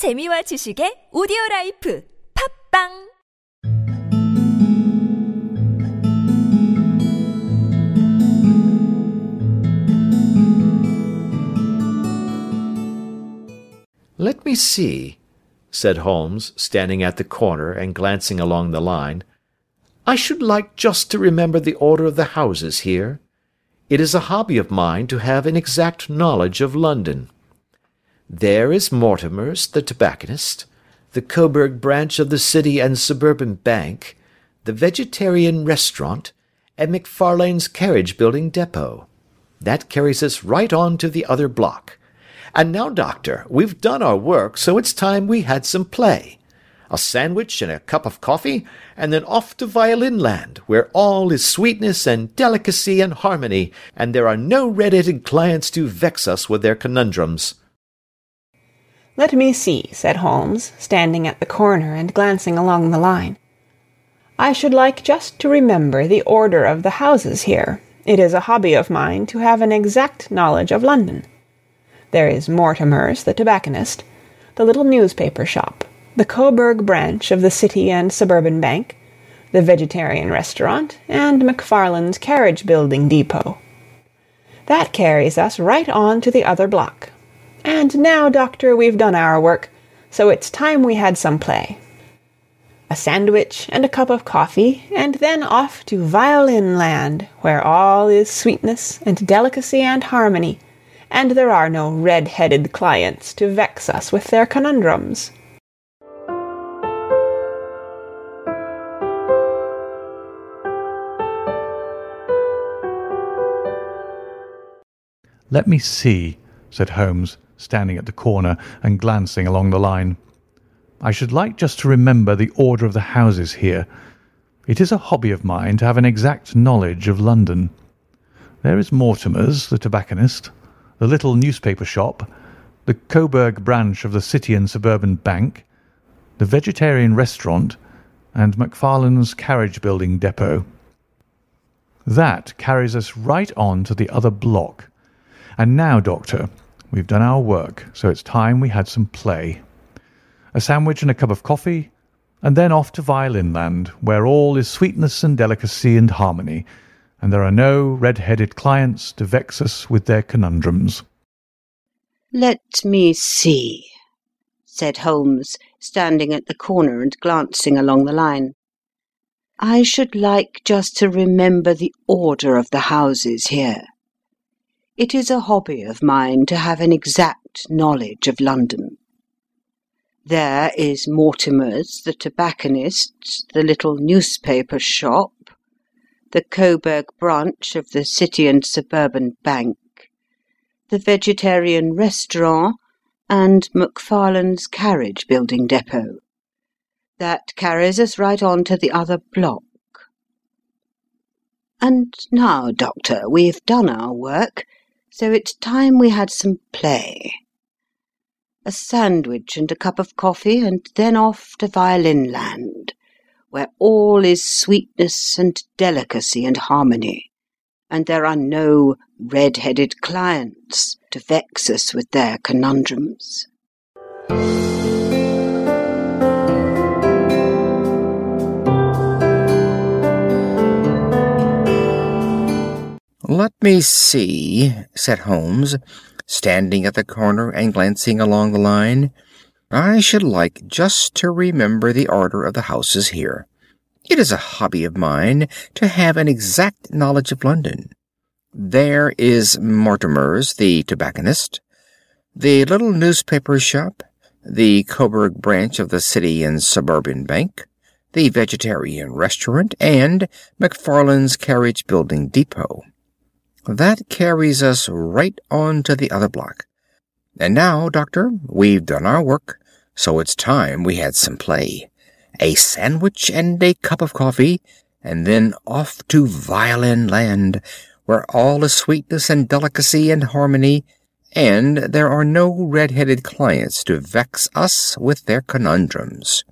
재미와 지식의 오디오 라이프 팝빵 Let me see, said Holmes, standing at the corner and glancing along the line. I should like just to remember the order of the houses here. It is a hobby of mine to have an exact knowledge of London. There is Mortimer's, the tobacconist, the Coburg branch of the City and Suburban Bank, the Vegetarian Restaurant, and McFarlane's Carriage Building Depot. That carries us right on to the other block. And now, Doctor, we've done our work, so it's time we had some play. A sandwich and a cup of coffee, and then off to Violin Land, where all is sweetness and delicacy and harmony, and there are no red-headed clients to vex us with their conundrums. Let me see, said Holmes, standing at the corner and glancing along the line. I should like just to remember the order of the houses here. It is a hobby of mine to have an exact knowledge of London. There is Mortimer's, the tobacconist, the little newspaper shop, the Coburg branch of the City and Suburban Bank, the Vegetarian Restaurant, and McFarlane's Carriage Building Depot. That carries us right on to the other block. And now, Doctor, we've done our work, so it's time we had some play. A sandwich and a cup of coffee, and then off to Violin Land, where all is sweetness and delicacy and harmony, and there are no red-headed clients to vex us with their conundrums. Let me see, said Holmes, standing at the corner and glancing along the line. I should like just to remember the order of the houses here. It is a hobby of mine to have an exact knowledge of London. There is Mortimer's, the tobacconist, the little newspaper shop, the Coburg branch of the City and Suburban Bank, the Vegetarian Restaurant, and McFarlane's Carriage Building Depot. That carries us right on to the other block. And now, Doctor, we've done our work, so it's time we had some play. A sandwich and a cup of coffee, and then off to Violin Land, where all is sweetness and delicacy and harmony, and there are no red-headed clients to vex us with their conundrums. Let me see, said Holmes, standing at the corner and glancing along the line. I should like just to remember the order of the houses here. It is a hobby of mine to have an exact knowledge of London. There is Mortimer's, the tobacconist's, the little newspaper shop, the Coburg branch of the City and Suburban Bank, the Vegetarian Restaurant, and McFarlane's Carriage Building Depot. That carries us right on to the other block. And now, Doctor, we've done our work, so it's time we had some play. A sandwich and a cup of coffee, and then off to Violin Land, where all is sweetness and delicacy and harmony, and there are no red-headed clients to vex us with their conundrums. Let me see, said Holmes, standing at the corner and glancing along the line. I should like just to remember the order of the houses here. It is a hobby of mine to have an exact knowledge of London. There is Mortimer's, the tobacconist, the little newspaper shop, the Coburg branch of the City and Suburban Bank, the Vegetarian Restaurant, and McFarlane's Carriage Building Depot. That carries us right on to the other block. And now, Doctor, we've done our work, so it's time we had some play. A sandwich and a cup of coffee, and then off to Violin Land, where all is sweetness and delicacy and harmony, and there are no red-headed clients to vex us with their conundrums.